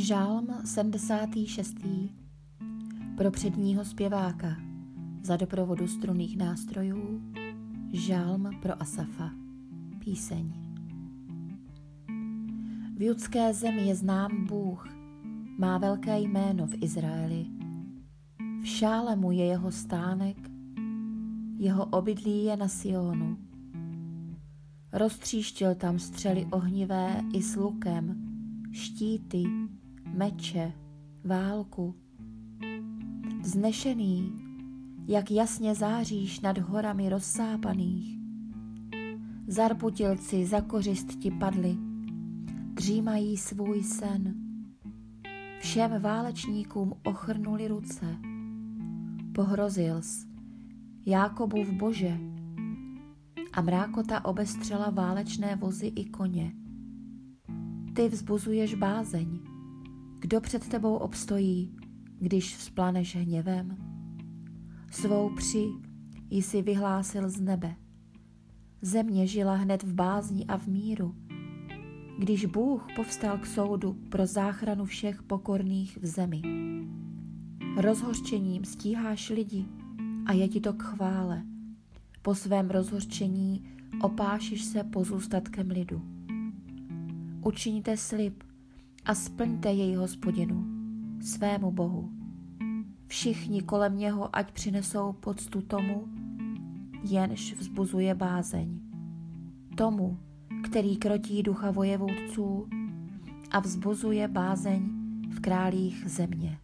Žálm 76. Pro předního zpěváka. Za doprovodu strunných nástrojů. Žálm pro Asafa. Píseň. V judské zemi je znám Bůh, má velké jméno v Izraeli. V Šálemu je jeho stánek, jeho obydlí je na Sionu. Roztříštil tam střely ohnivé i s lukem, štíty, meče, válku. Vznešený, jak jasně záříš nad horami rozsápaných. Zarputilci za kořist ti padli, dřímají svůj sen. Všem válečníkům ochrnuli ruce. Pohrozil s Jákobův bože a mrákota obestřela válečné vozy i koně. Ty vzbuzuješ bázeň, kdo před tebou obstojí, když vzplaneš hněvem? Svou při jsi vyhlásil z nebe. Země žila hned v bázni a v míru. Když Bůh povstal k soudu pro záchranu všech pokorných v zemi. Rozhořčením stíháš lidi a je ti to k chvále. Po svém rozhořčení opášiš se pozůstatkem lidu. Učiníte slib, a splňte jej hospodinu, svému Bohu. Všichni kolem něho ať přinesou poctu tomu, jenž vzbuzuje bázeň. Tomu, který krotí ducha vojevůdců a vzbuzuje bázeň v králích země.